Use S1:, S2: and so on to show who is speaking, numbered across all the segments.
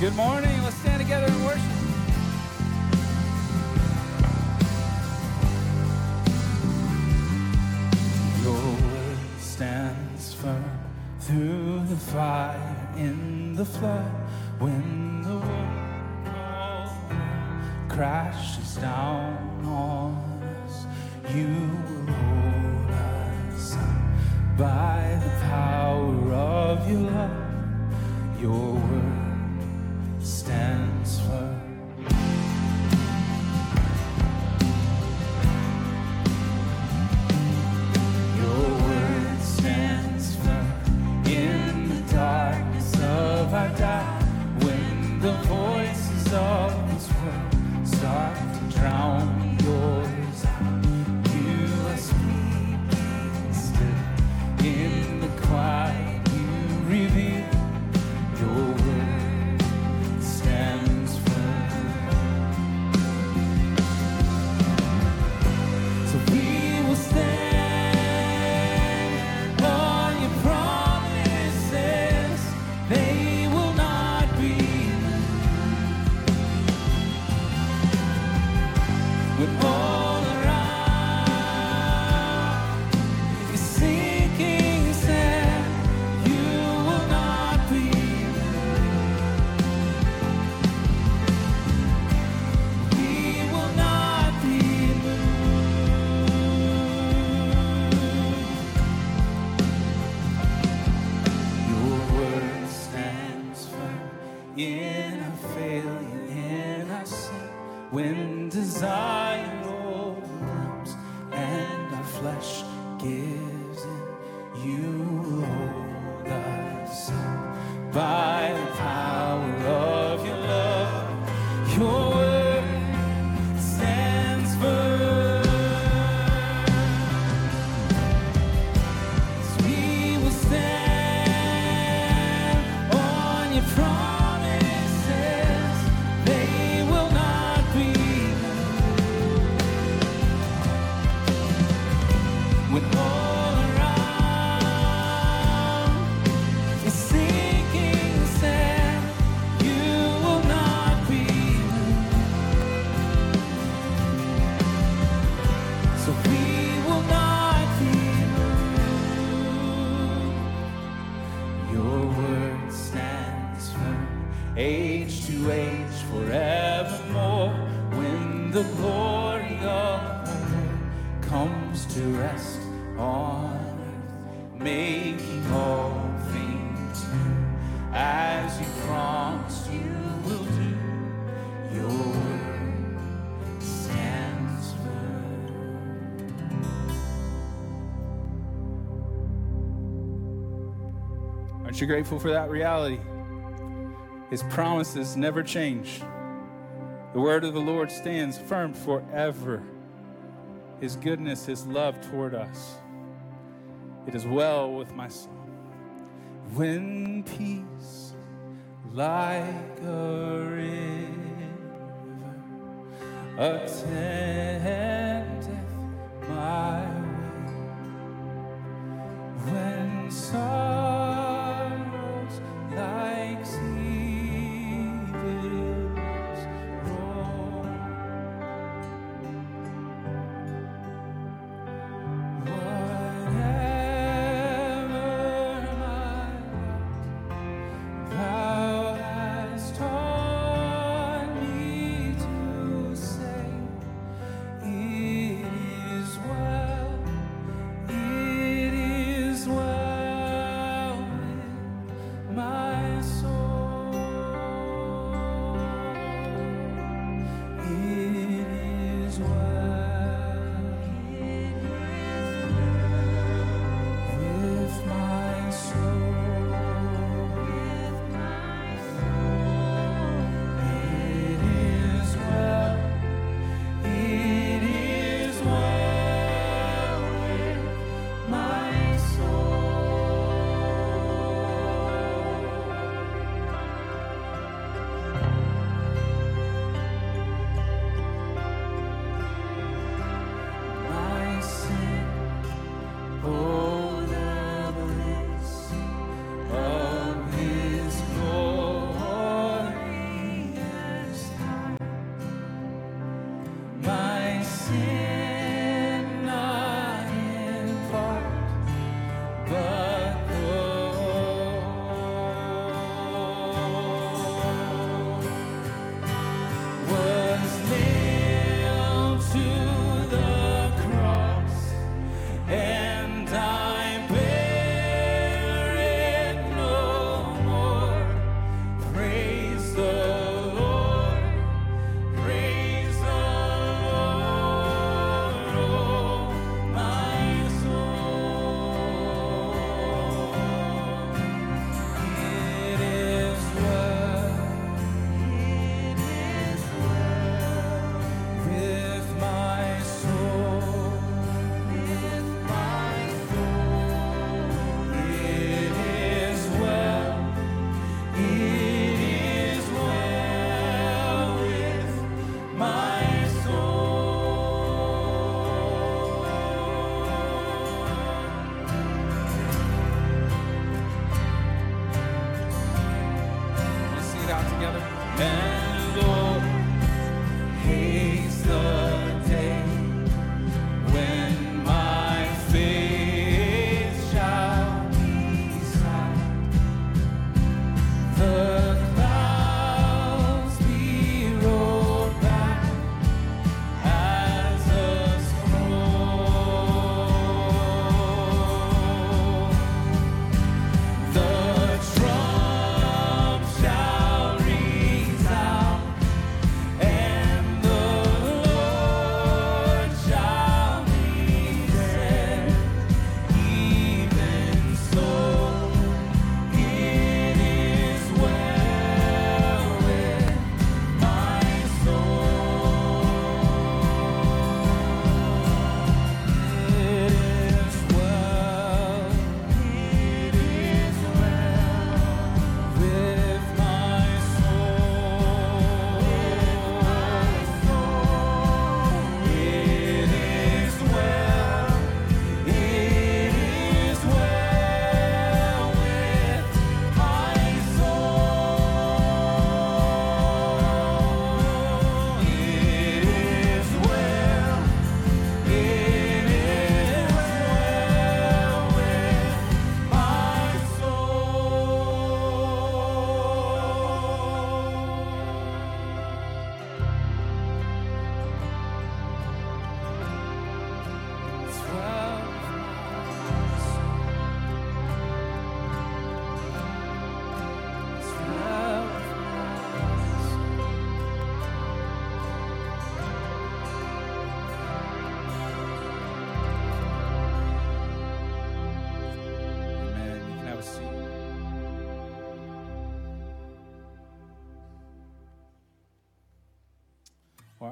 S1: Good morning. Let's stand together and worship. Your word stands firm through the fire in the flood when the world crashes down on us. You will hold us by the power of your love. Your word stand. flesh gives in you. grateful for that reality. His promises never change. The word of the Lord stands firm forever. His goodness, His love toward us. It is well with my soul. When peace like a river attendeth my way, when sorrow life.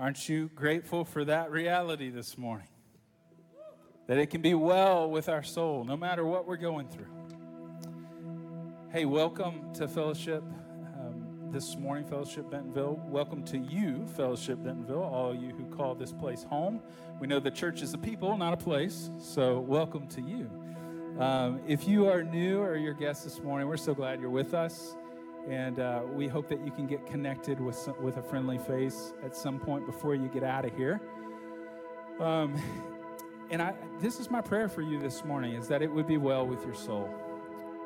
S1: Aren't you grateful for that reality this morning? That it can be well with our soul no matter what we're going through. Hey, welcome to fellowship um, this morning, Fellowship Bentonville. Welcome to you, Fellowship Bentonville, all you who call this place home. We know the church is a people, not a place, so welcome to you. Um, if you are new or your guest this morning, we're so glad you're with us. And uh, we hope that you can get connected with, some, with a friendly face at some point before you get out of here. Um, and I, this is my prayer for you this morning is that it would be well with your soul.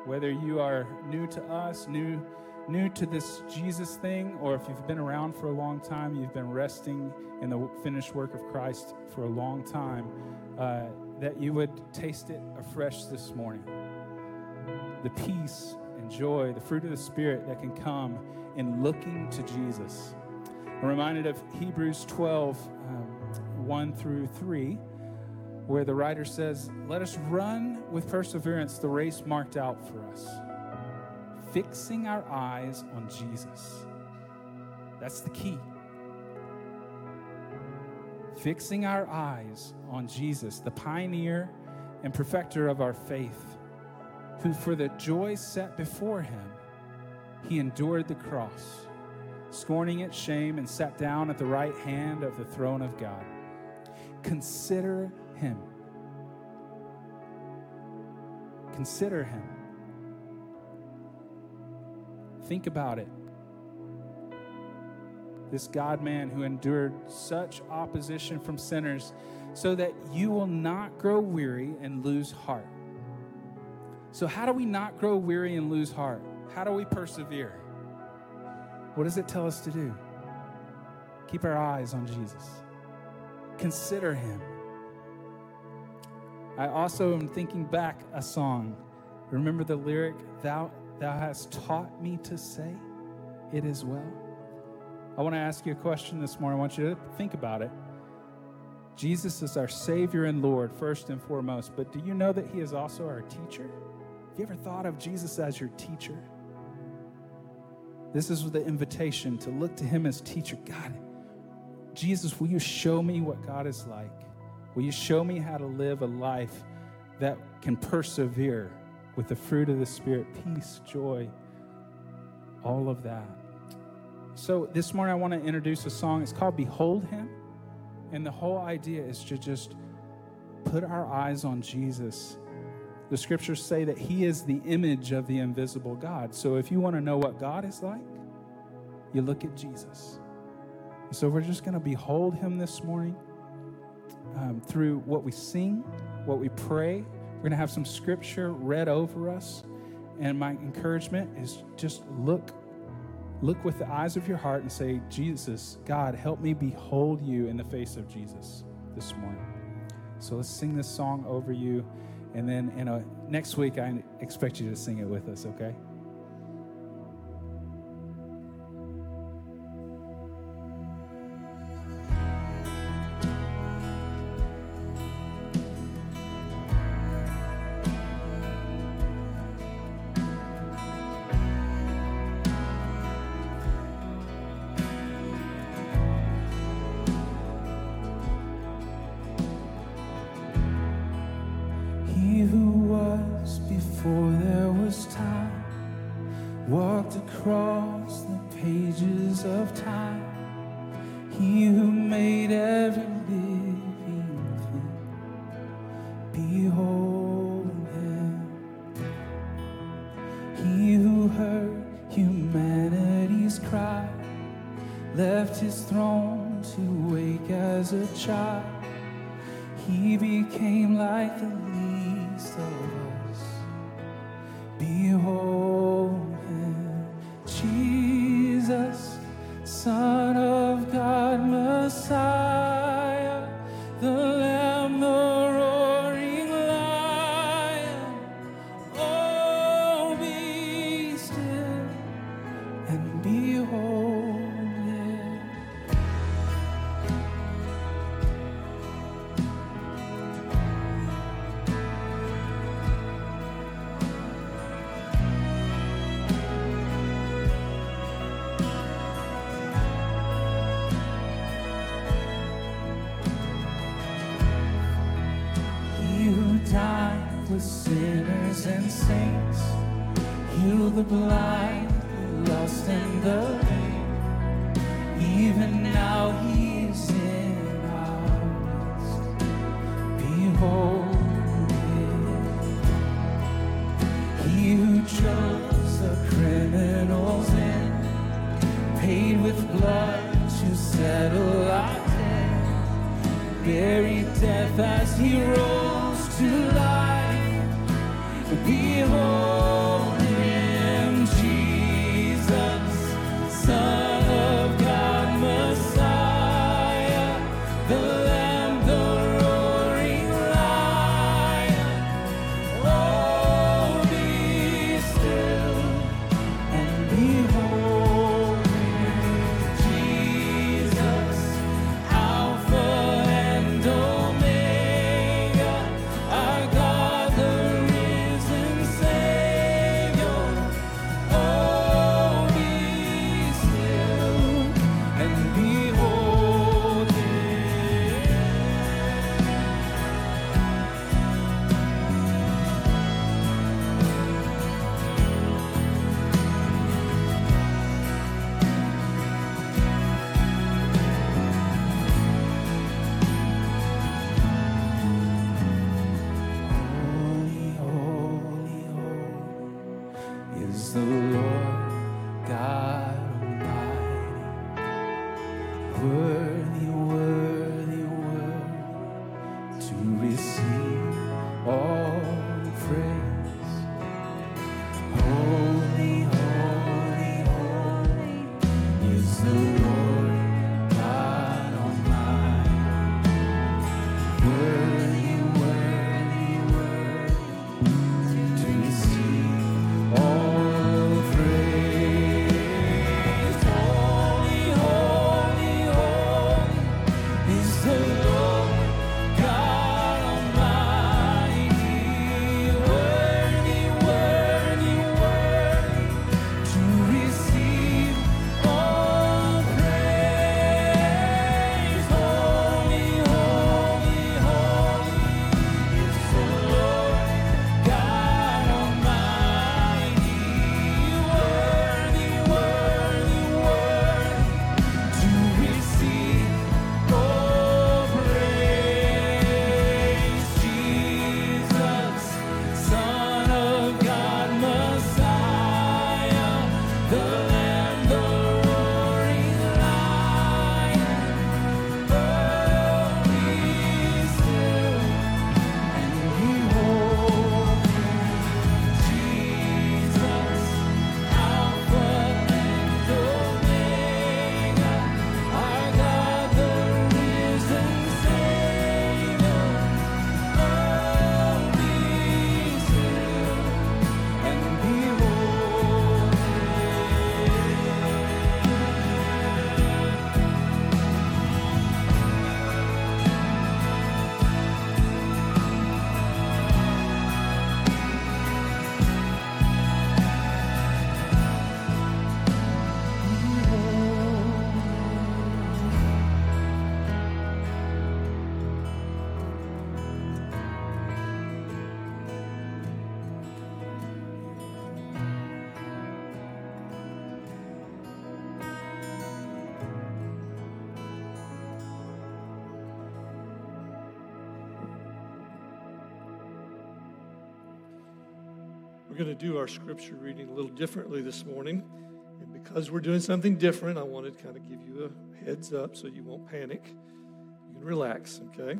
S1: Whether you are new to us, new, new to this Jesus thing, or if you've been around for a long time, you've been resting in the finished work of Christ for a long time, uh, that you would taste it afresh this morning. The peace joy, the fruit of the Spirit that can come in looking to Jesus. I'm reminded of Hebrews 12, um, 1 through 3, where the writer says, Let us run with perseverance the race marked out for us, fixing our eyes on Jesus. That's the key. Fixing our eyes on Jesus, the pioneer and perfecter of our faith who for the joy set before him, he endured the cross, scorning its shame, and sat down at the right hand of the throne of God. Consider him. Consider him. Think about it. This God man who endured such opposition from sinners so that you will not grow weary and lose heart. So, how do we not grow weary and lose heart? How do we persevere? What does it tell us to do? Keep our eyes on Jesus, consider Him. I also am thinking back a song. Remember the lyric, Thou, thou hast taught me to say, It is well. I want to ask you a question this morning. I want you to think about it. Jesus is our Savior and Lord, first and foremost, but do you know that He is also our teacher? Have you ever thought of Jesus as your teacher? This is the invitation to look to him as teacher. God, Jesus, will you show me what God is like? Will you show me how to live a life that can persevere with the fruit of the Spirit, peace, joy, all of that? So this morning I want to introduce a song. It's called Behold Him. And the whole idea is to just put our eyes on Jesus the scriptures say that He is the image of the invisible God. So if you want to know what God is like, you look at Jesus. So we're just going to behold Him this morning um, through what we sing, what we pray. We're going to have some scripture read over us. And my encouragement is just look look with the eyes of your heart and say, Jesus, God, help me behold you in the face of Jesus this morning. So let's sing this song over you. And then you know, next week, I expect you to sing it with us, okay?
S2: Do our scripture reading a little differently this morning. And because we're doing something different, I wanted to kind of give you a heads up so you won't panic. You can relax, okay?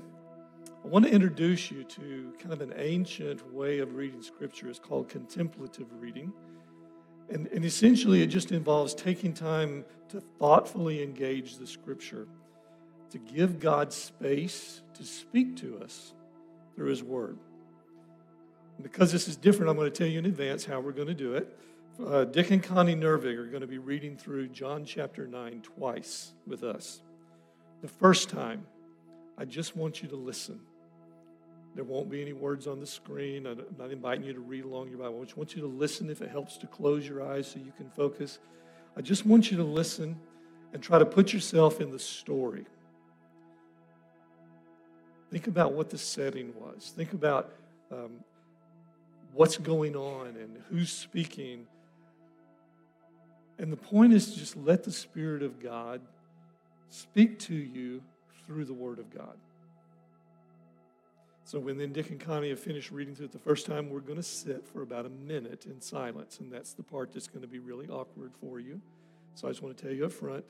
S2: I want to introduce you to kind of an ancient way of reading scripture. It's called contemplative reading. And, and essentially, it just involves taking time to thoughtfully engage the scripture, to give God space to speak to us through his word. And because this is different, I'm going to tell you in advance how we're going to do it. Uh, Dick and Connie Nervig are going to be reading through John chapter 9 twice with us. The first time, I just want you to listen. There won't be any words on the screen. I'm not inviting you to read along your Bible. I just want you to listen if it helps to close your eyes so you can focus. I just want you to listen and try to put yourself in the story. Think about what the setting was. Think about um, what's going on and who's speaking. And the point is to just let the Spirit of God speak to you through the Word of God. So when then Dick and Connie have finished reading through it the first time, we're going to sit for about a minute in silence, and that's the part that's going to be really awkward for you. So I just want to tell you up front.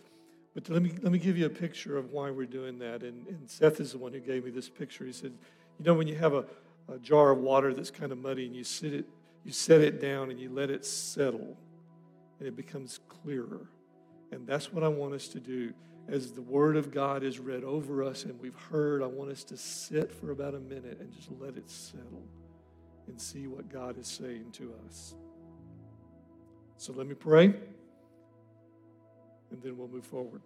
S2: But let me let me give you a picture of why we're doing that. And, and Seth is the one who gave me this picture. He said, you know, when you have a, a jar of water that's kind of muddy and you sit it, you set it down and you let it settle, and it becomes clearer. And that's what I want us to do as the Word of God is read over us and we've heard, I want us to sit for about a minute and just let it settle and see what God is saying to us. So let me pray, and then we'll move forward.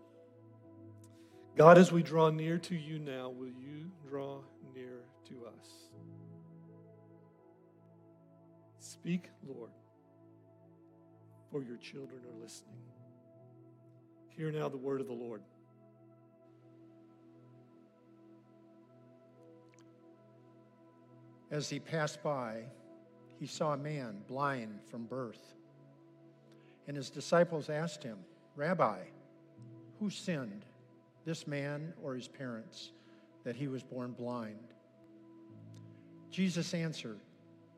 S2: God, as we draw near to you now, will you draw near to us? Speak, Lord, for your children are listening. Hear now the word of the Lord.
S3: As he passed by, he saw a man blind from birth. And his disciples asked him, Rabbi, who sinned, this man or his parents, that he was born blind? Jesus answered,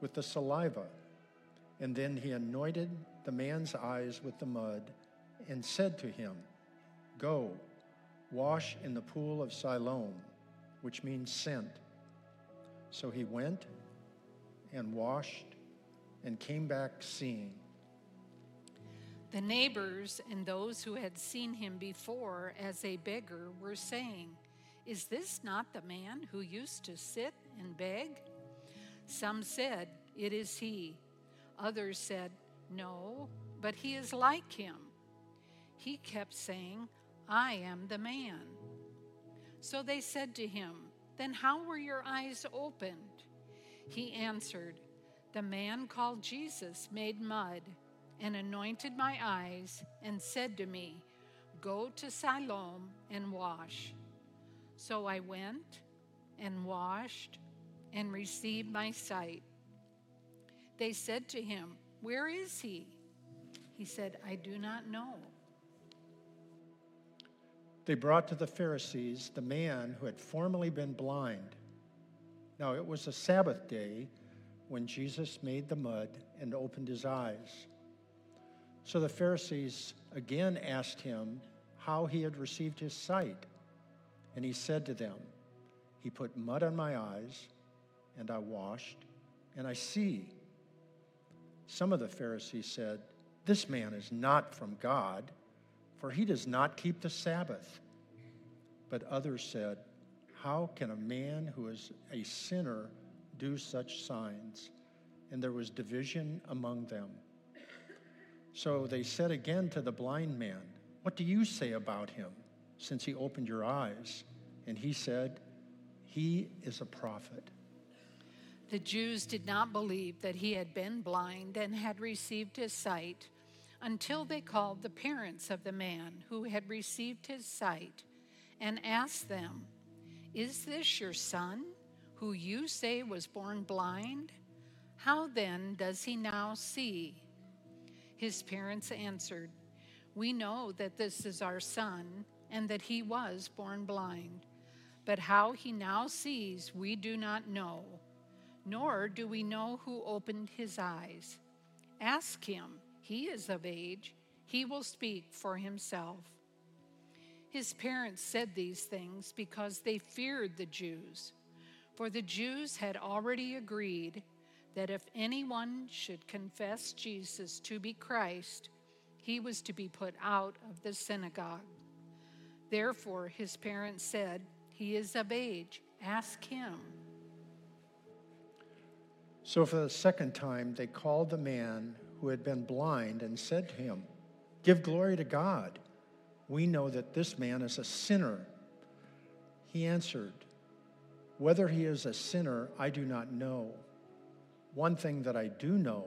S3: with the saliva, and then he anointed the man's eyes with the mud and said to him, Go, wash in the pool of Siloam, which means sent. So he went and washed and came back seeing.
S4: The neighbors and those who had seen him before as a beggar were saying, Is this not the man who used to sit and beg? Some said, It is he. Others said, No, but he is like him. He kept saying, I am the man. So they said to him, Then how were your eyes opened? He answered, The man called Jesus made mud and anointed my eyes and said to me, Go to Siloam and wash. So I went and washed and received my sight. They said to him, Where is he? He said, I do not know.
S3: They brought to the Pharisees the man who had formerly been blind. Now it was a Sabbath day when Jesus made the mud and opened his eyes. So the Pharisees again asked him how he had received his sight. And he said to them, He put mud on my eyes, and I washed, and I see. Some of the Pharisees said, This man is not from God, for he does not keep the Sabbath. But others said, How can a man who is a sinner do such signs? And there was division among them. So they said again to the blind man, What do you say about him, since he opened your eyes? And he said, He is a prophet.
S4: The Jews did not believe that he had been blind and had received his sight until they called the parents of the man who had received his sight and asked them, Is this your son, who you say was born blind? How then does he now see? His parents answered, We know that this is our son, and that he was born blind. But how he now sees, we do not know, nor do we know who opened his eyes. Ask him, he is of age, he will speak for himself. His parents said these things because they feared the Jews, for the Jews had already agreed that if anyone should confess Jesus to be Christ, he was to be put out of the synagogue. Therefore, his parents said, He is of age, ask him.
S3: So for the second time, they called the man who had been blind and said to him, Give glory to God. We know that this man is a sinner. He answered, Whether he is a sinner, I do not know. One thing that I do know,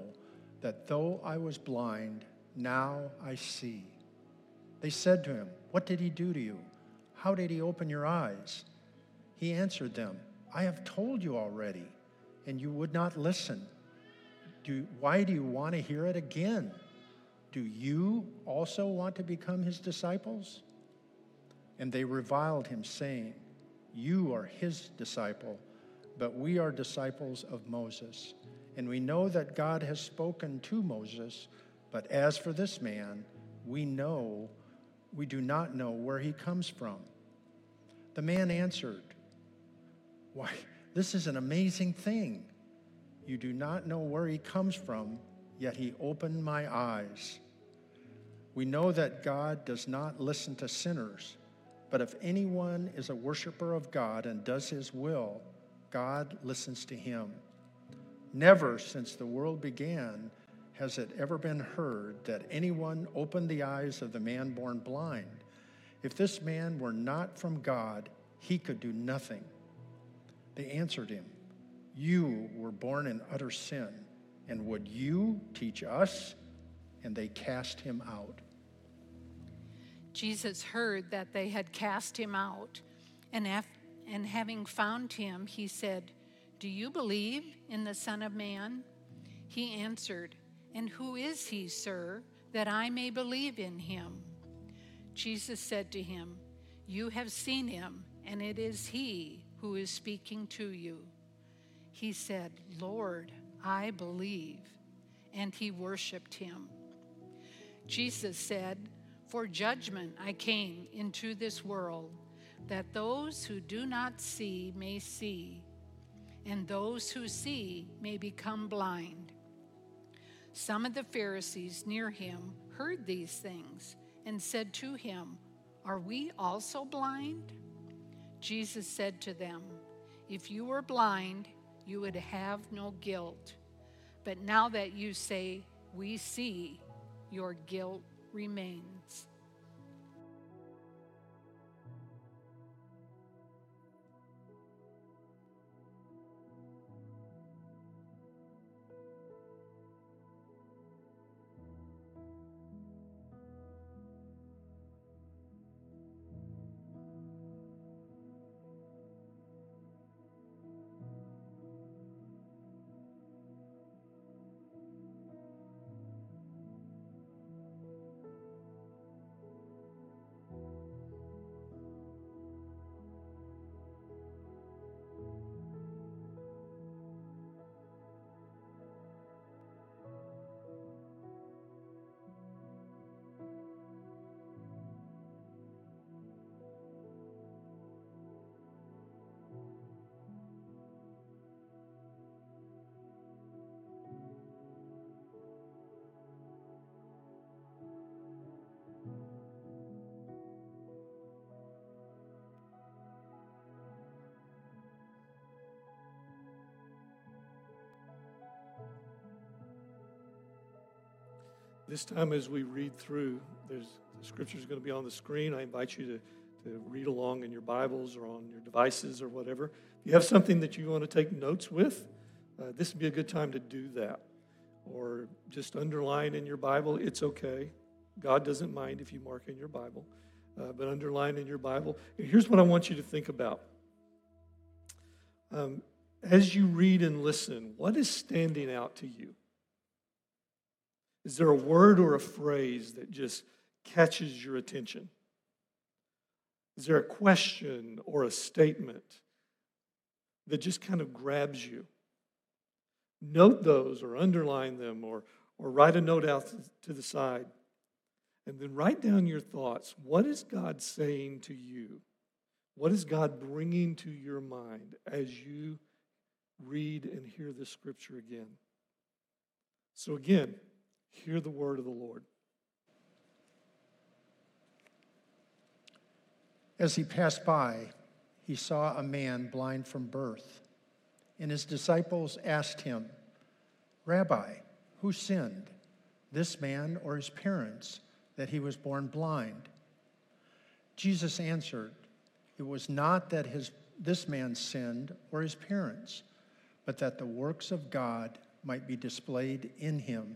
S3: that though I was blind, now I see. They said to him, What did he do to you? How did he open your eyes? He answered them, I have told you already, and you would not listen. Do, why do you want to hear it again? Do you also want to become his disciples? And they reviled him, saying, You are his disciple, but we are disciples of Moses. And we know that God has spoken to Moses, but as for this man, we know, we do not know where he comes from. The man answered, Why, this is an amazing thing. You do not know where he comes from, yet he opened my eyes. We know that God does not listen to sinners, but if anyone is a worshiper of God and does his will, God listens to him. Never since the world began has it ever been heard that anyone opened the eyes of the man born blind. If this man were not from God, he could do nothing. They answered him, You were born in utter sin, and would you teach us? And they cast him out.
S4: Jesus heard that they had cast him out, and, af- and having found him, he said, Do you believe in the Son of Man? He answered, And who is he, sir, that I may believe in him? Jesus said to him, You have seen him, and it is he who is speaking to you. He said, Lord, I believe. And he worshiped him. Jesus said, For judgment I came into this world, that those who do not see may see, and those who see may become blind. Some of the Pharisees near him heard these things and said to him, Are we also blind? Jesus said to them, If you were blind, you would have no guilt. But now that you say, We see, your guilt remains.
S2: This time, as we read through, there's the scripture is going to be on the screen. I invite you to, to read along in your Bibles or on your devices or whatever. If you have something that you want to take notes with, uh, this would be a good time to do that. Or just underline in your Bible, it's okay. God doesn't mind if you mark in your Bible, uh, but underline in your Bible. Here's what I want you to think about. Um, as you read and listen, what is standing out to you? Is there a word or a phrase that just catches your attention? Is there a question or a statement that just kind of grabs you? Note those or underline them or, or write a note out to the side. And then write down your thoughts. What is God saying to you? What is God bringing to your mind as you read and hear this scripture again? So, again, Hear the word of the Lord.
S3: As he passed by, he saw a man blind from birth. And his disciples asked him, Rabbi, who sinned, this man or his parents, that he was born blind? Jesus answered, It was not that his, this man sinned or his parents, but that the works of God might be displayed in him.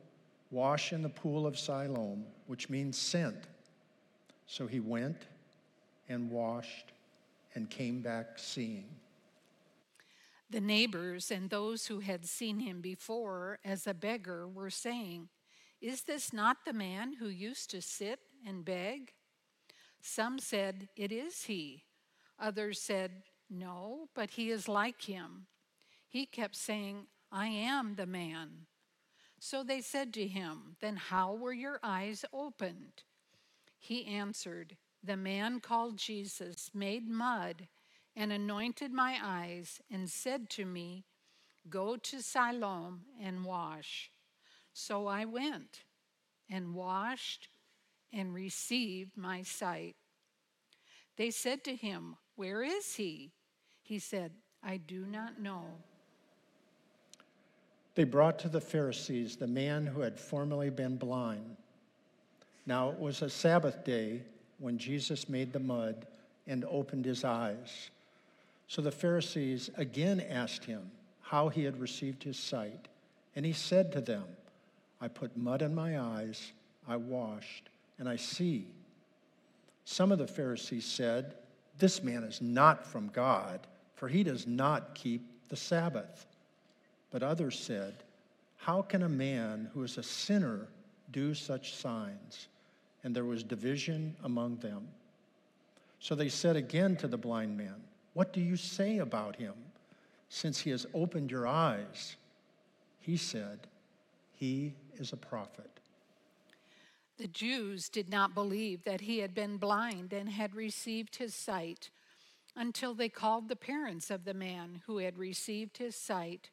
S3: wash in the pool of Siloam, which means sent. So he went and washed and came back seeing.
S4: The neighbors and those who had seen him before as a beggar were saying, Is this not the man who used to sit and beg? Some said, It is he. Others said, No, but he is like him. He kept saying, I am the man. So they said to him, Then how were your eyes opened? He answered, The man called Jesus made mud and anointed my eyes and said to me, Go to Siloam and wash. So I went and washed and received my sight. They said to him, Where is he? He said, I do not know.
S3: They brought to the Pharisees the man who had formerly been blind. Now it was a Sabbath day when Jesus made the mud and opened his eyes. So the Pharisees again asked him how he had received his sight. And he said to them, I put mud in my eyes, I washed, and I see. Some of the Pharisees said, This man is not from God, for he does not keep the Sabbath. But others said, How can a man who is a sinner do such signs? And there was division among them. So they said again to the blind man, What do you say about him, since he has opened your eyes? He said, He is a prophet.
S4: The Jews did not believe that he had been blind and had received his sight until they called the parents of the man who had received his sight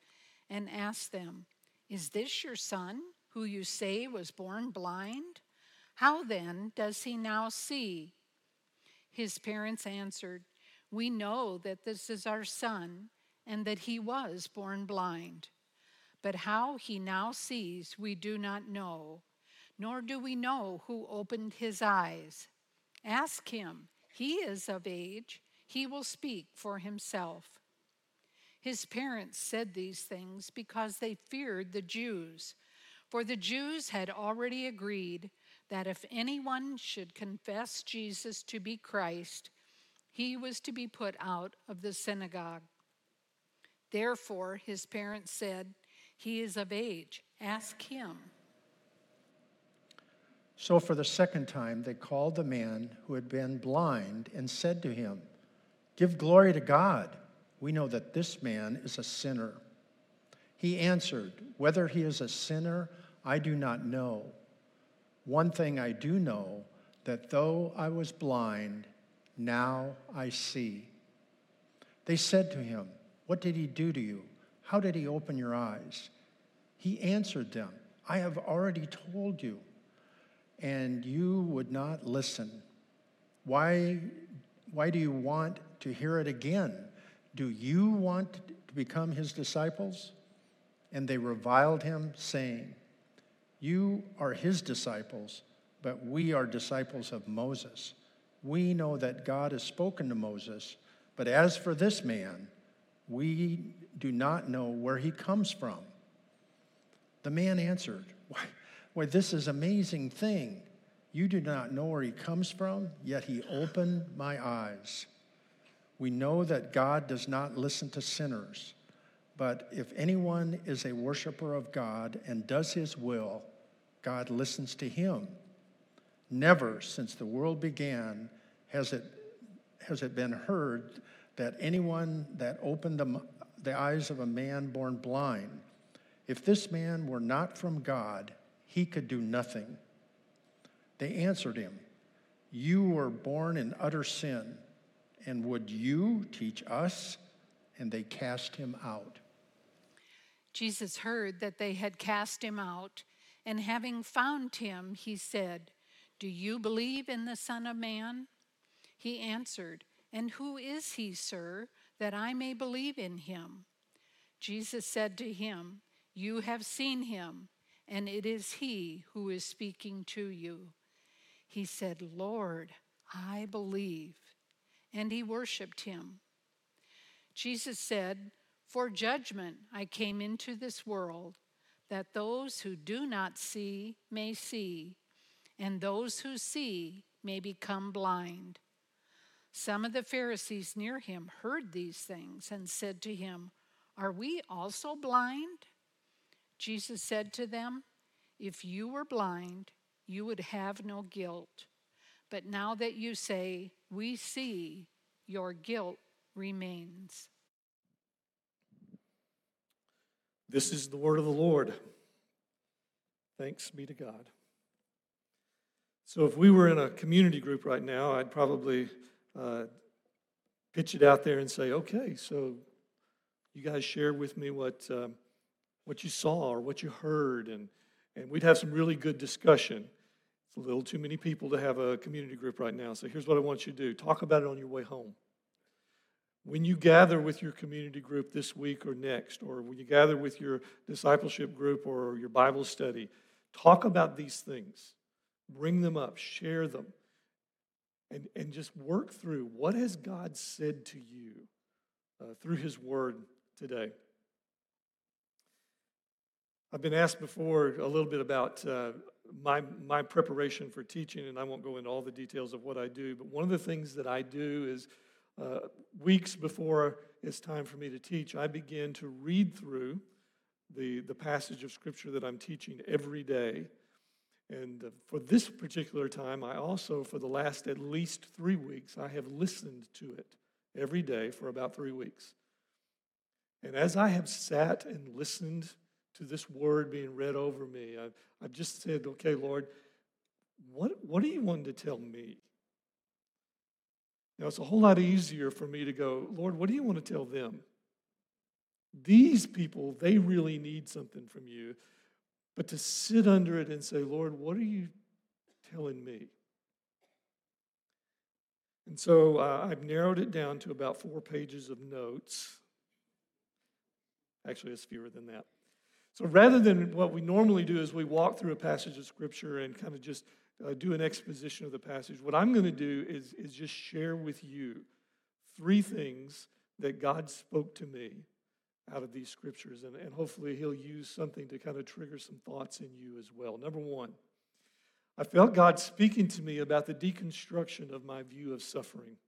S4: and asked them, Is this your son, who you say was born blind? How then does he now see? His parents answered, We know that this is our son, and that he was born blind. But how he now sees, we do not know, nor do we know who opened his eyes. Ask him, he is of age, he will speak for himself. His parents said these things because they feared the Jews, for the Jews had already agreed that if anyone should confess Jesus to be Christ, he was to be put out of the synagogue. Therefore, his parents said, He is of age, ask him.
S3: So for the second time, they called the man who had been blind and said to him, Give glory to God. We know that this man is a sinner. He answered, Whether he is a sinner, I do not know. One thing I do know that though I was blind, now I see. They said to him, What did he do to you? How did he open your eyes? He answered them, I have already told you, and you would not listen. Why, why do you want to hear it again? Do you want to become his disciples? And they reviled him, saying, You are his disciples, but we are disciples of Moses. We know that God has spoken to Moses, but as for this man, we do not know where he comes from. The man answered, Why, why this is amazing thing. You do not know where he comes from, yet he opened my eyes. We know that God does not listen to sinners, but if anyone is a worshiper of God and does his will, God listens to him. Never since the world began has it, has it been heard that anyone that opened the, the eyes of a man born blind If this man were not from God, he could do nothing. They answered him, You were born in utter sin, and would you teach us? And they cast him out.
S4: Jesus heard that they had cast him out, and having found him, he said, Do you believe in the Son of Man? He answered, And who is he, sir, that I may believe in him? Jesus said to him, You have seen him, and it is he who is speaking to you. He said, Lord, I believe. And he worshiped him. Jesus said, For judgment I came into this world, that those who do not see may see, and those who see may become blind. Some of the Pharisees near him heard these things and said to him, Are we also blind? Jesus said to them, If you were blind, you would have no guilt. But now that you say, We see, your guilt remains.
S2: This is the word of the Lord. Thanks be to God. So, if we were in a community group right now, I'd probably uh, pitch it out there and say, okay, so you guys share with me what, um, what you saw or what you heard, and, and we'd have some really good discussion. It's a little too many people to have a community group right now, so here's what I want you to do talk about it on your way home. When you gather with your community group this week or next, or when you gather with your discipleship group or your Bible study, talk about these things. Bring them up, share them, and, and just work through what has God said to you uh, through His Word today. I've been asked before a little bit about uh, my, my preparation for teaching, and I won't go into all the details of what I do, but one of the things that I do is uh, weeks before it's time for me to teach, I begin to read through the, the passage of Scripture that I'm teaching every day. And uh, for this particular time, I also, for the last at least three weeks, I have listened to it every day for about three weeks. And as I have sat and listened to this word being read over me, I've, I've just said, okay, Lord, what, what do you want to tell me? Now, it's a whole lot easier for me to go, Lord, what do you want to tell them? These people, they really need something from you. But to sit under it and say, Lord, what are you telling me? And so uh, I've narrowed it down to about four pages of notes. Actually, it's fewer than that. So rather than what we normally do is we walk through a passage of Scripture and kind of just uh, do an exposition of the passage, what I'm going to do is, is just share with you three things that God spoke to me out of these scriptures. And, and hopefully, He'll use something to kind of trigger some thoughts in you as well. Number one, I felt God speaking to me about the deconstruction of my view of suffering.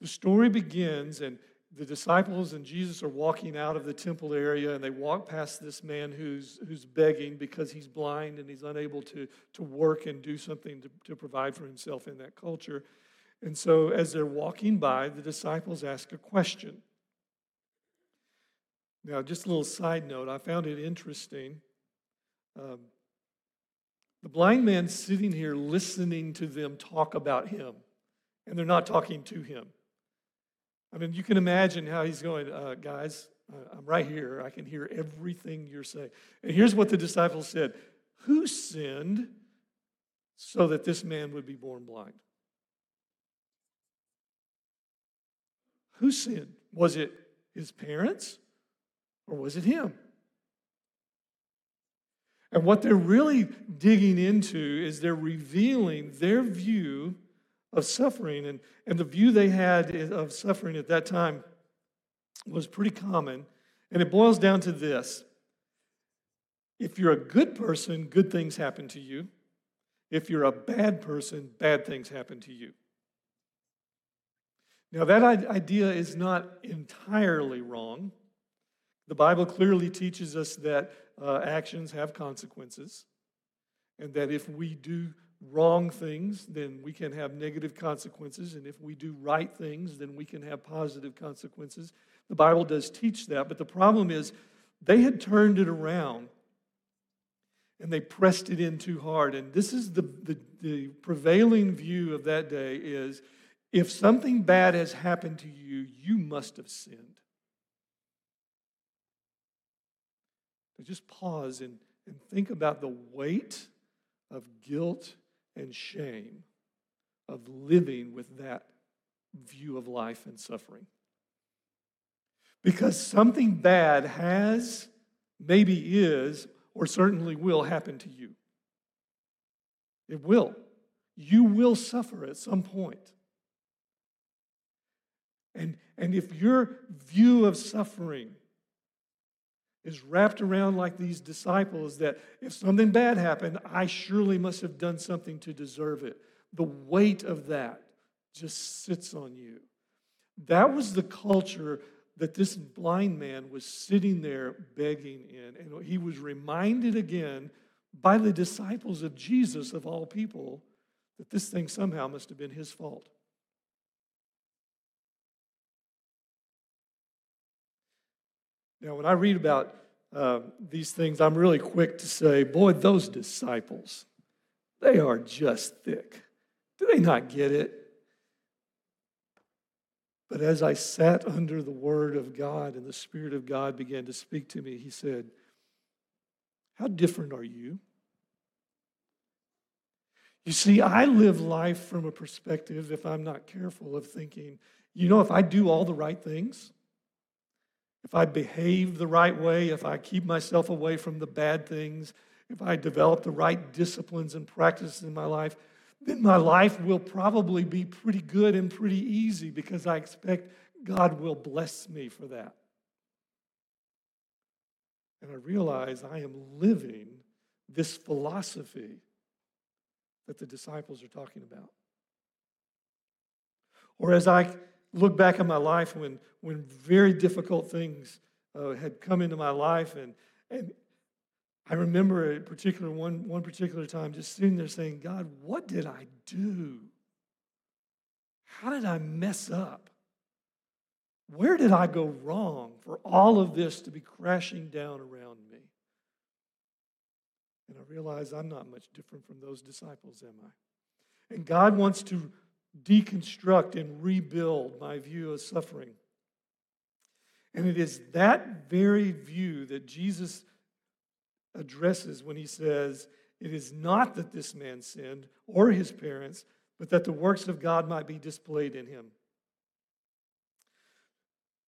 S2: The story begins, and the disciples and Jesus are walking out of the temple area, and they walk past this man who's, who's begging because he's blind and he's unable to, to work and do something to, to provide for himself in that culture. And so, as they're walking by, the disciples ask a question. Now, just a little side note, I found it interesting. Um, the blind man's sitting here listening to them talk about him, and they're not talking to him. I mean, you can imagine how he's going, uh, guys, uh, I'm right here. I can hear everything you're saying. And here's what the disciples said Who sinned so that this man would be born blind? Who sinned? Was it his parents or was it him? And what they're really digging into is they're revealing their view of suffering. And, and the view they had of suffering at that time was pretty common. And it boils down to this if you're a good person, good things happen to you. If you're a bad person, bad things happen to you. Now, that idea is not entirely wrong. The Bible clearly teaches us that uh, actions have consequences, and that if we do wrong things, then we can have negative consequences. And if we do right things, then we can have positive consequences. The Bible does teach that. But the problem is, They had turned it around and they pressed it in too hard. And this is the, the, the prevailing view of that day is if something bad has happened to you, you must have sinned. Just pause and, and think about the weight of guilt and shame of living with that view of life and suffering. Because something bad has, maybe is, or certainly will happen to you. It will. You will suffer at some point. And, and if your view of suffering is wrapped around like these disciples, that if something bad happened, I surely must have done something to deserve it, the weight of that just sits on you. That was the culture that this blind man was sitting there begging in. And he was reminded again by the disciples of Jesus, of all people, that this thing somehow must have been his fault. Now, when I read about uh, these things, I'm really quick to say, boy, those disciples, they are just thick. Do they not get it? But as I sat under the Word of God and the Spirit of God began to speak to me, He said, How different are you? You see, I live life from a perspective, if I'm not careful, of thinking, you know, if I do all the right things, if I behave the right way, if I keep myself away from the bad things, if I develop the right disciplines and practices in my life, then my life will probably be pretty good and pretty easy because I expect God will bless me for that. And I realize I am living this philosophy that the disciples are talking about. Or as I look back at my life when, when very difficult things uh, had come into my life and, and I remember a particular one, one particular time just sitting there saying, God, what did I do? How did I mess up? Where did I go wrong for all of this to be crashing down around me? And I realize I'm not much different from those disciples, am I? And God wants to deconstruct and rebuild my view of suffering. And it is that very view that Jesus addresses when he says, It is not that this man sinned or his parents, but that the works of God might be displayed in him.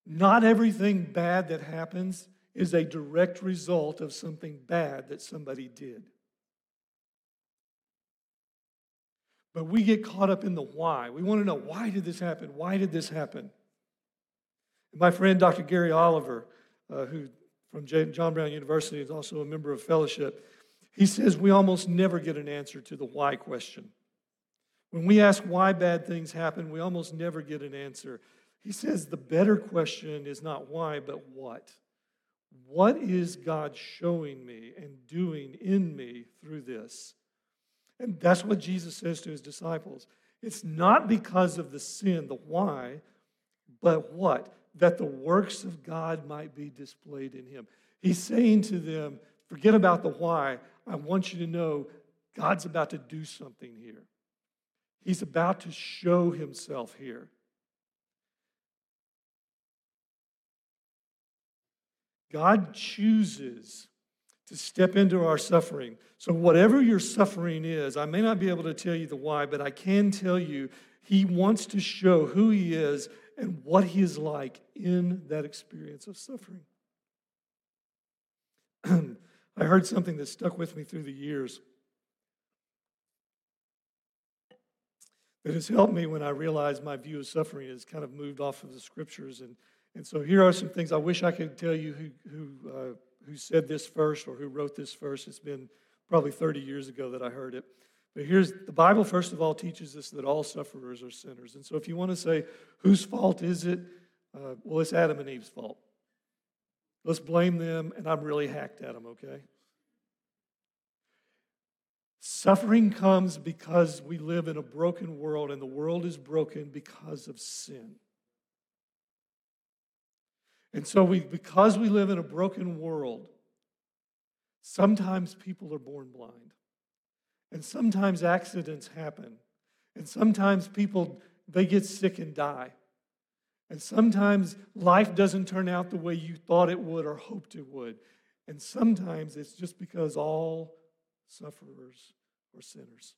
S2: Not everything bad that happens is a direct result of something bad that somebody did. But we get caught up in the why. We want to know why did this happen? Why did this happen? And my friend Dr. Gary Oliver, uh, who from John Brown University, is also a member of fellowship. He says we almost never get an answer to the why question. When we ask why bad things happen, we almost never get an answer. He says the better question is not why, but what. What is God showing me and doing in me through this? And that's what Jesus says to his disciples. It's not because of the sin, the why, but what? that the works of God might be displayed in him. He's saying to them, forget about the why. I want you to know God's about to do something here. He's about to show himself here. God chooses to step into our suffering. So, whatever your suffering is, I may not be able to tell you the why, but I can tell you He wants to show who He is and what he is like in that experience of suffering. I heard something that stuck with me through the years that has helped me when I realized my view of suffering has kind of moved off of the scriptures. And, and so here are some things I wish I could tell you who, who, uh, who said this first or who wrote this first. It's been probably 30 years ago that I heard it. But here's the Bible, first of all, teaches us that all sufferers are sinners. And so if you want to say, whose fault is it? Uh, well, it's Adam and Eve's fault. Let's blame them, and I'm really hacked at them, okay? Suffering comes because we live in a broken world, and the world is broken because of sin. And so, we, because we live in a broken world, sometimes people are born blind. And sometimes accidents happen. And sometimes people, they get sick and die. And sometimes life doesn't turn out the way you thought it would or hoped it would. And sometimes it's just because all sufferers are sinners.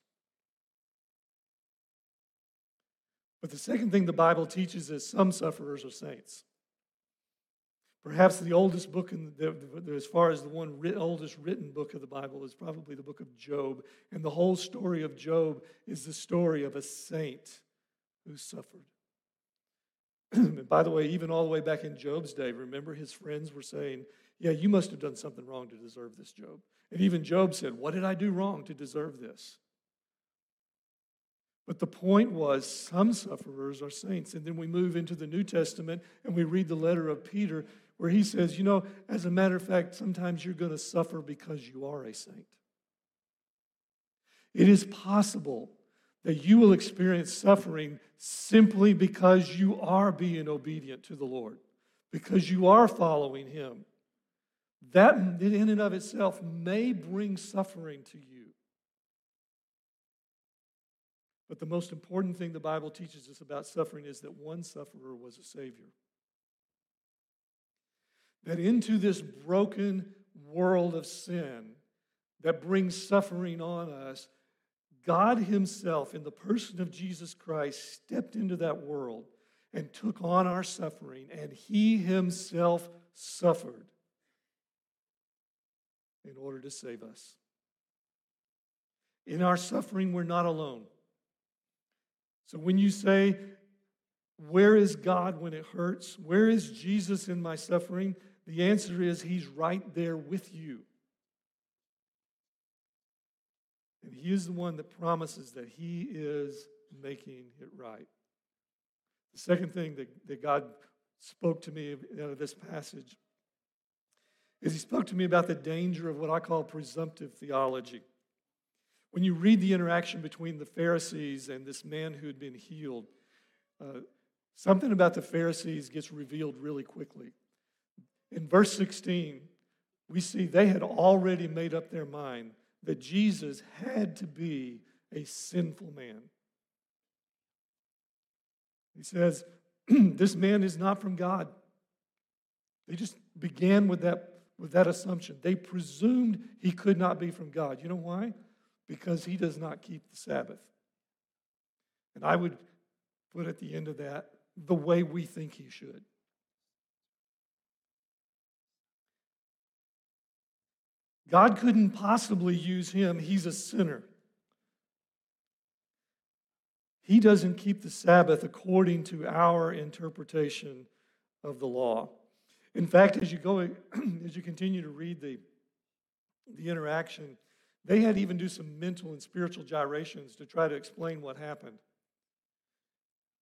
S2: But the second thing the Bible teaches is some sufferers are saints. Perhaps the oldest book, in the, the, as far as the one writ, oldest written book of the Bible, is probably the book of Job. And the whole story of Job is the story of a saint who suffered. and by the way, even all the way back in Job's day, remember his friends were saying, Yeah, you must have done something wrong to deserve this, Job. And even Job said, What did I do wrong to deserve this? But the point was, some sufferers are saints. And then we move into the New Testament and we read the letter of Peter where he says, You know, as a matter of fact, sometimes you're going to suffer because you are a saint. It is possible that you will experience suffering simply because you are being obedient to the Lord, because you are following Him. That, in and of itself, may bring suffering to you. But the most important thing the Bible teaches us about suffering is that one sufferer was a Savior. That into this broken world of sin that brings suffering on us, God Himself, in the person of Jesus Christ, stepped into that world and took on our suffering, and He Himself suffered in order to save us. In our suffering, we're not alone. So when you say, Where is God when it hurts? Where is Jesus in my suffering? The answer is He's right there with you. And He is the one that promises that He is making it right. The second thing that, that God spoke to me out of this passage is He spoke to me about the danger of what I call presumptive theology. When you read the interaction between the Pharisees and this man who had been healed, uh, something about the Pharisees gets revealed really quickly. In verse 16, we see they had already made up their mind that Jesus had to be a sinful man. He says, This man is not from God. They just began with that, with that assumption. They presumed he could not be from God. You know why? Because he does not keep the Sabbath. And I would put at the end of that the way we think he should. God couldn't possibly use him. He's a sinner. He doesn't keep the Sabbath according to our interpretation of the law. In fact, as you go, as you continue to read the, the interaction, they had even do some mental and spiritual gyrations to try to explain what happened.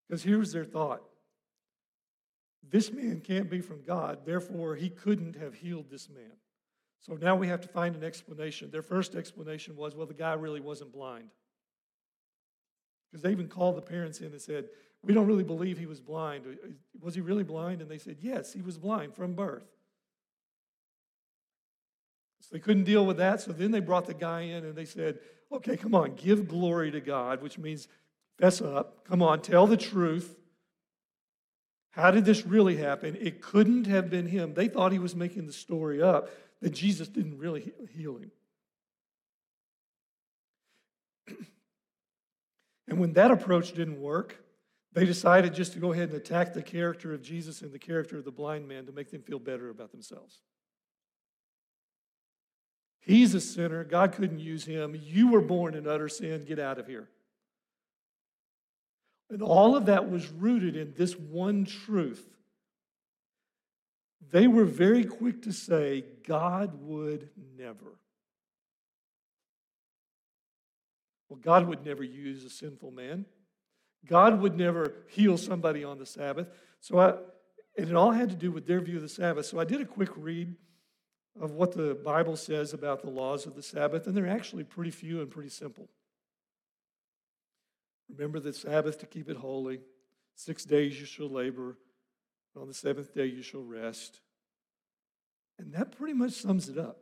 S2: Because here's their thought this man can't be from God, therefore, he couldn't have healed this man. So now we have to find an explanation. Their first explanation was, well, the guy really wasn't blind. Because they even called the parents in and said, we don't really believe he was blind. Uh, was he really blind? And they said, yes, he was blind from birth. So they couldn't deal with that. So then they brought the guy in and they said, okay, come on, give glory to God, which means fess up. Come on, tell the truth. How did this really happen? It couldn't have been him. They thought he was making the story up that Jesus didn't really heal him. And when that approach didn't work, they decided just to go ahead and attack the character of Jesus and the character of the blind man to make them feel better about themselves. He's a sinner. God couldn't use him. You were born in utter sin. Get out of here. And all of that was rooted in this one truth they were very quick to say, God would never. Well, God would never use a sinful man. God would never heal somebody on the Sabbath. So I, and it all had to do with their view of the Sabbath. So I did a quick read of what the Bible says about the laws of the Sabbath, and they're actually pretty few and pretty simple. Remember the Sabbath to keep it holy. Six days you shall labor, On the seventh day you shall rest. And that pretty much sums it up.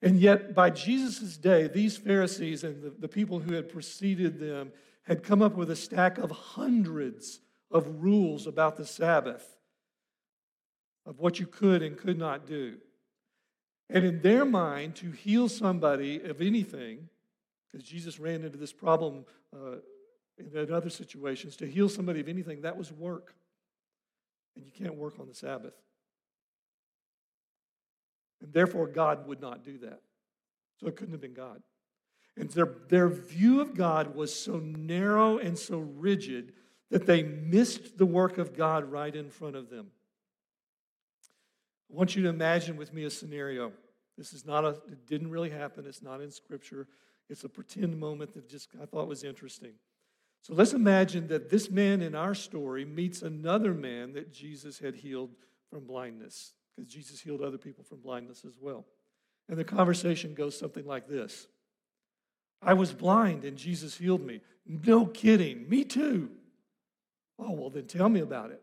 S2: And yet, by Jesus' day, these Pharisees and the, the people who had preceded them had come up with a stack of hundreds of rules about the Sabbath, of what you could and could not do. And in their mind, to heal somebody of anything, because Jesus ran into this problem uh, in other situations, to heal somebody of anything, that was work. And you can't work on the Sabbath. And therefore, God would not do that. So it couldn't have been God. And their, their view of God was so narrow and so rigid that they missed the work of God right in front of them. I want you to imagine with me a scenario. This is not a, it didn't really happen. It's not in Scripture. It's a pretend moment that just I thought was interesting. So let's imagine that this man in our story meets another man that Jesus had healed from blindness because Jesus healed other people from blindness as well. And the conversation goes something like this I was blind and Jesus healed me. No kidding, me too. Oh, well, then tell me about it.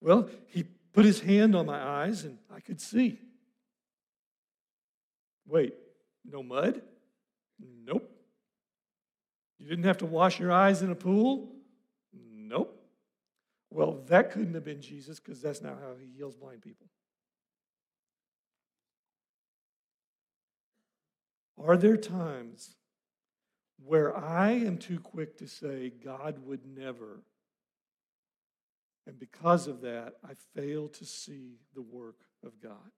S2: Well, he put his hand on my eyes and I could see. Wait, no mud? You didn't have to wash your eyes in a pool? Nope. Well, that couldn't have been Jesus because that's not how he heals blind people. Are there times where I am too quick to say, God would never? And because of that, I fail to see the work of God.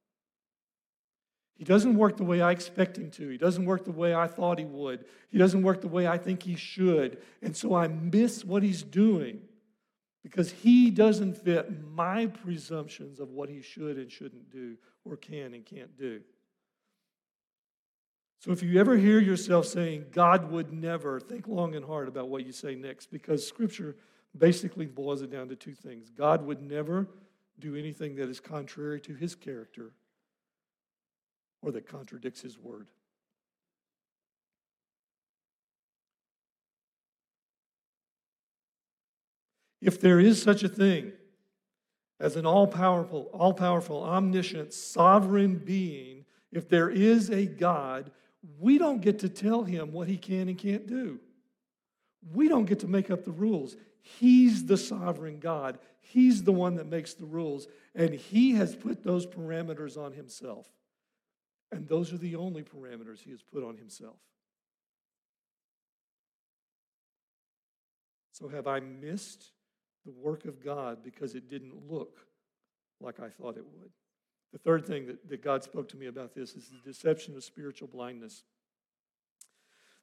S2: He doesn't work the way I expect him to. He doesn't work the way I thought he would. He doesn't work the way I think he should. And so I miss what he's doing because he doesn't fit my presumptions of what he should and shouldn't do or can and can't do. So if you ever hear yourself saying, God would never, think long and hard about what you say next because Scripture basically boils it down to two things God would never do anything that is contrary to his character or that contradicts his word. If there is such a thing as an all powerful, all powerful, omniscient, sovereign being, if there is a God, we don't get to tell him what he can and can't do. We don't get to make up the rules. He's the sovereign God. He's the one that makes the rules, and he has put those parameters on himself. And those are the only parameters he has put on himself. So, have I missed the work of God because it didn't look like I thought it would. The third thing that, that God spoke to me about this is the deception of spiritual blindness.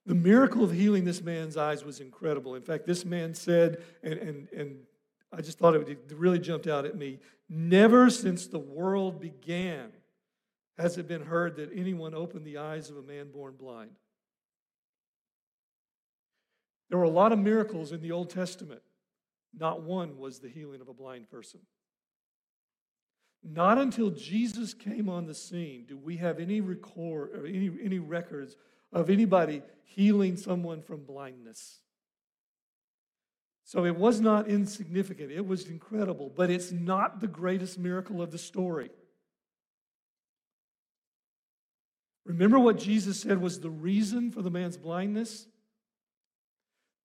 S2: The miracle of healing this man's eyes was incredible. In fact, this man said, and, and, and I just thought it really jumped out at me never since the world began has it been heard that anyone opened the eyes of a man born blind. There were a lot of miracles in the Old Testament. Not one was the healing of a blind person. Not until Jesus came on the scene do we have any record or any, any records of anybody healing someone from blindness. So it was not insignificant. It was incredible, but it's not the greatest miracle of the story. Remember what Jesus said was the reason for the man's blindness?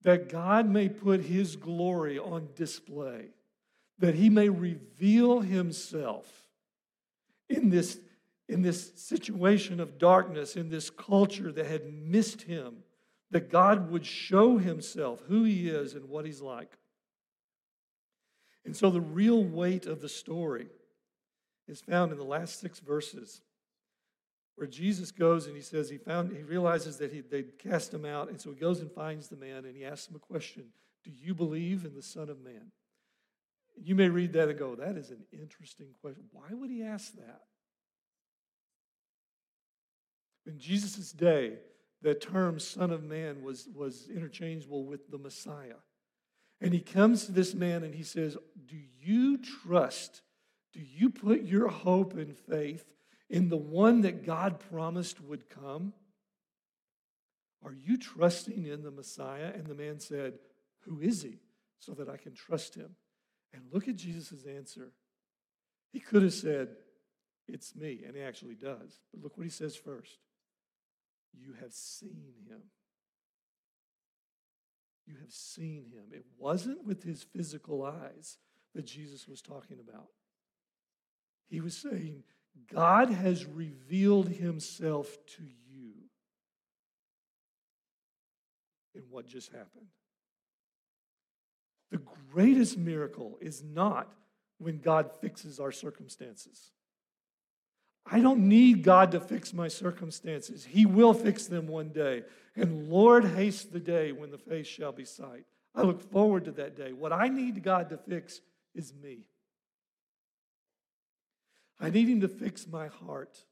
S2: that God may put his glory on display, that he may reveal himself in this, in this situation of darkness, in this culture that had missed him, that God would show himself who he is and what he's like. And so the real weight of the story is found in the last six verses where Jesus goes and he says he found he realizes that he, they cast him out, and so he goes and finds the man and he asks him a question: Do you believe in the Son of Man? You may read that and go, "That is an interesting question. Why would he ask that?" In Jesus' day, the term Son of Man was, was interchangeable with the Messiah. And he comes to this man and he says, Do you trust? Do you put your hope and faith in the one that God promised would come? Are you trusting in the Messiah? And the man said, Who is he? So that I can trust him. And look at Jesus' answer. He could have said, It's me, and he actually does. But look what he says first You have seen him. You have seen him. It wasn't with his physical eyes that Jesus was talking about. He was saying, God has revealed himself to you in what just happened. The greatest miracle is not when God fixes our circumstances. I don't need God to fix my circumstances. He will fix them one day. And Lord, haste the day when the face shall be sight. I look forward to that day. What I need God to fix is me. I need Him to fix my heart.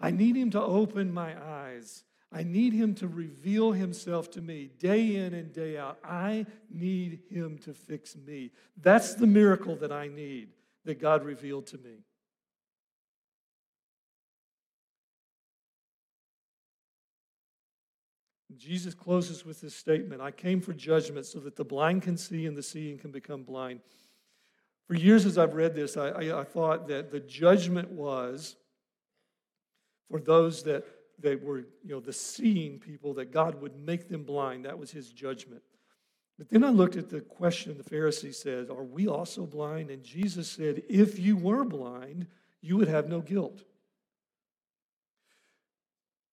S2: I need Him to open my eyes. I need Him to reveal Himself to me day in and day out. I need Him to fix me. That's the miracle that I need that God revealed to me. Jesus closes with this statement I came for judgment so that the blind can see and the seeing can become blind. For years, as I've read this, I, I, I thought that the judgment was for those that, that were, you know, the seeing people, that God would make them blind. That was his judgment. But then I looked at the question the Pharisee said, Are we also blind? And Jesus said, If you were blind, you would have no guilt.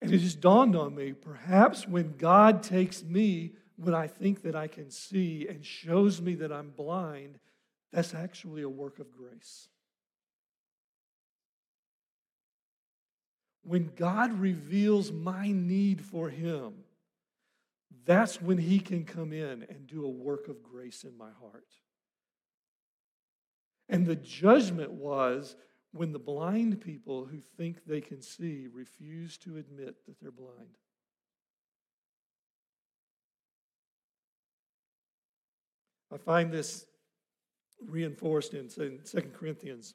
S2: And it just dawned on me perhaps when God takes me when I think that I can see and shows me that I'm blind, that's actually a work of grace. When God reveals my need for Him, that's when He can come in and do a work of grace in my heart. And the judgment was when the blind people who think they can see refuse to admit that they're blind. I find this reinforced in 2 Corinthians.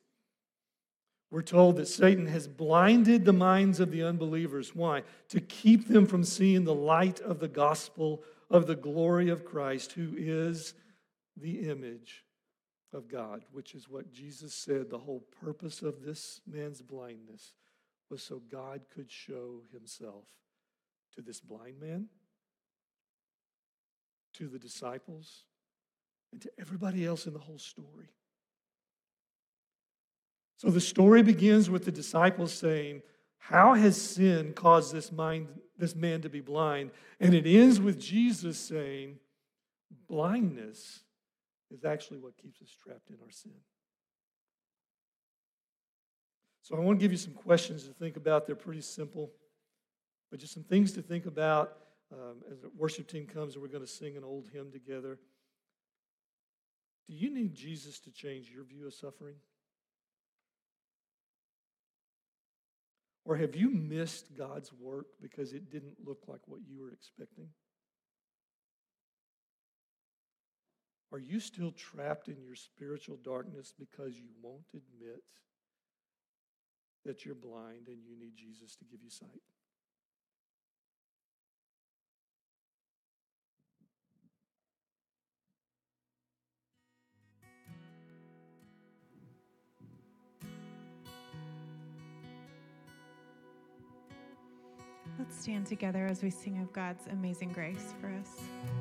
S2: We're told that Satan has blinded the minds of the unbelievers. Why? To keep them from seeing the light of the gospel of the glory of Christ, who is the image of God, which is what Jesus said the whole purpose of this man's blindness was so God could show himself to this blind man, to the disciples, and to everybody else in the whole story. So the story begins with the disciples saying, How has sin caused this, mind, this man to be blind? And it ends with Jesus saying, Blindness is actually what keeps us trapped in our sin. So I want to give you some questions to think about. They're pretty simple, but just some things to think about um, as the worship team comes and we're going to sing an old hymn together. Do you need Jesus to change your view of suffering? Or have you missed God's work because it didn't look like what you were expecting? Are you still trapped in your spiritual darkness because you won't admit that you're blind and you need Jesus to give you sight?
S1: Stand together as we sing of God's amazing grace for us.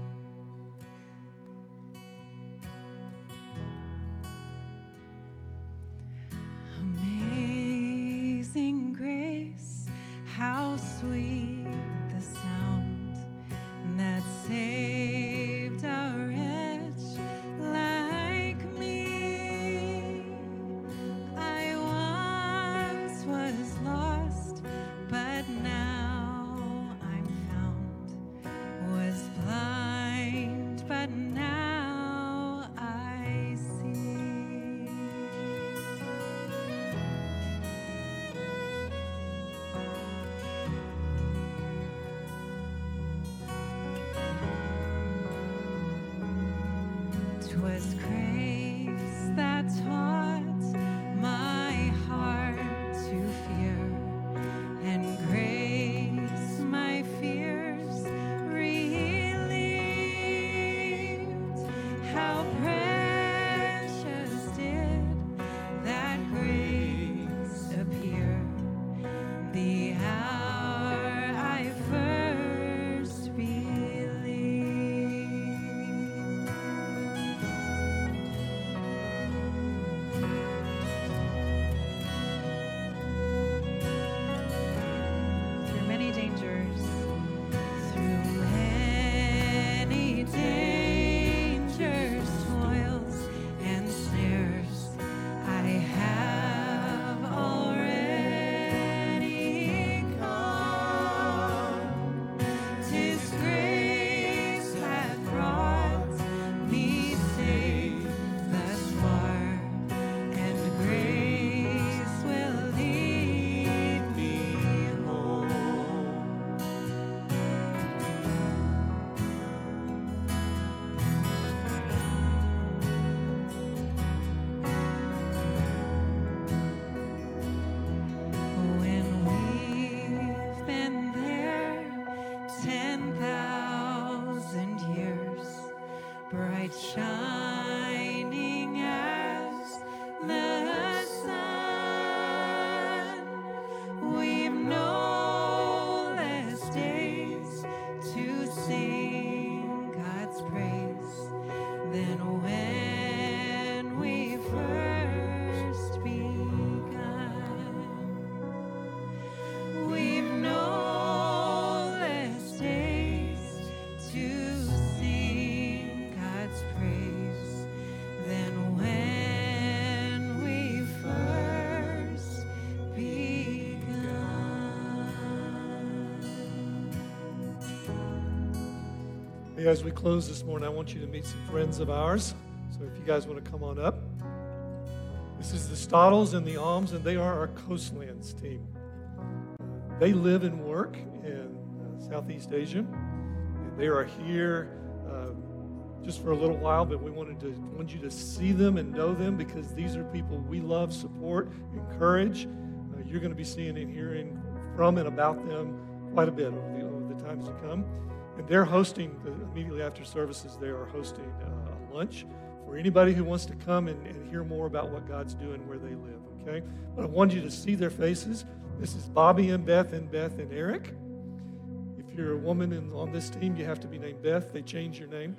S2: Hey, as we close this morning, I want you to meet some friends of ours. So if you guys want to come on up. This is the Stottles and the Alms, and they are our Coastlands team. They live and work in uh, Southeast Asia, and they are here uh, just for a little while. But we wanted to want you to see them and know them because these are people we love, support, encourage. Uh, you're going to be seeing and hearing from and about them quite a bit over the, over the times to come. And they're hosting the, immediately after services. They are hosting uh, a lunch for anybody who wants to come and, and hear more about what God's doing where they live. Okay, but I want you to see their faces. This is Bobby and Beth and Beth and Eric. If you're a woman in, on this team, you have to be named Beth. They change your name.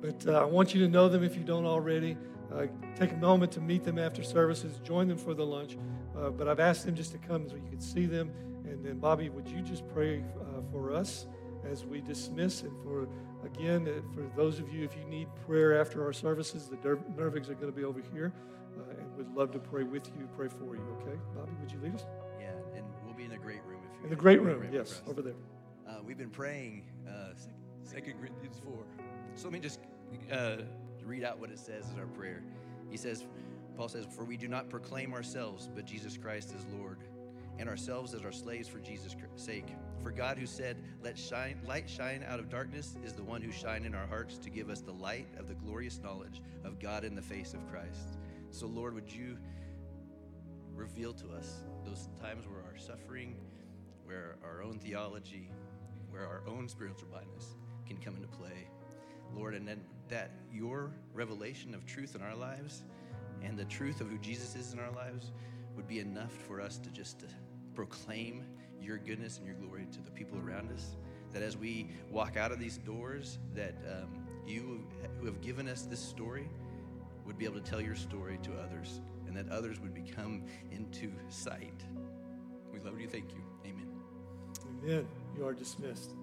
S2: But uh, I want you to know them if you don't already. Uh, take a moment to meet them after services. Join them for the lunch. Uh, but I've asked them just to come so you can see them. And then, Bobby, would you just pray uh, for us as we dismiss? And for, again, uh, for those of you, if you need prayer after our services, the Nervigs are going to be over here. Uh, and we'd love to pray with you, pray for you, okay? Bobby, would you lead us?
S5: Yeah, and we'll be in the great room if you
S2: In the great
S5: wanna
S2: room, yes, over there.
S5: Uh, we've been praying uh, Second Corinthians four. So let me just uh, read out what it says in our prayer. He says, Paul says, "For we do not proclaim ourselves, but Jesus Christ is Lord, and ourselves as our slaves for Jesus' sake. For God, who said, Let shine, light shine out of darkness, is the one who shine in our hearts to give us the light of the glorious knowledge of God in the face of Christ. So, Lord, would you reveal to us those times where our suffering, where our own theology, where our own spiritual blindness can come into play. Lord, and then that your revelation of truth in our lives and the truth of who Jesus is in our lives would be enough for us to just proclaim your goodness and your glory to the people around us. That as we walk out of these doors, that um, you who have given us this story would be able to tell your story to others, and that others would become into sight. We love you. Thank you. Amen.
S2: Amen. You are dismissed.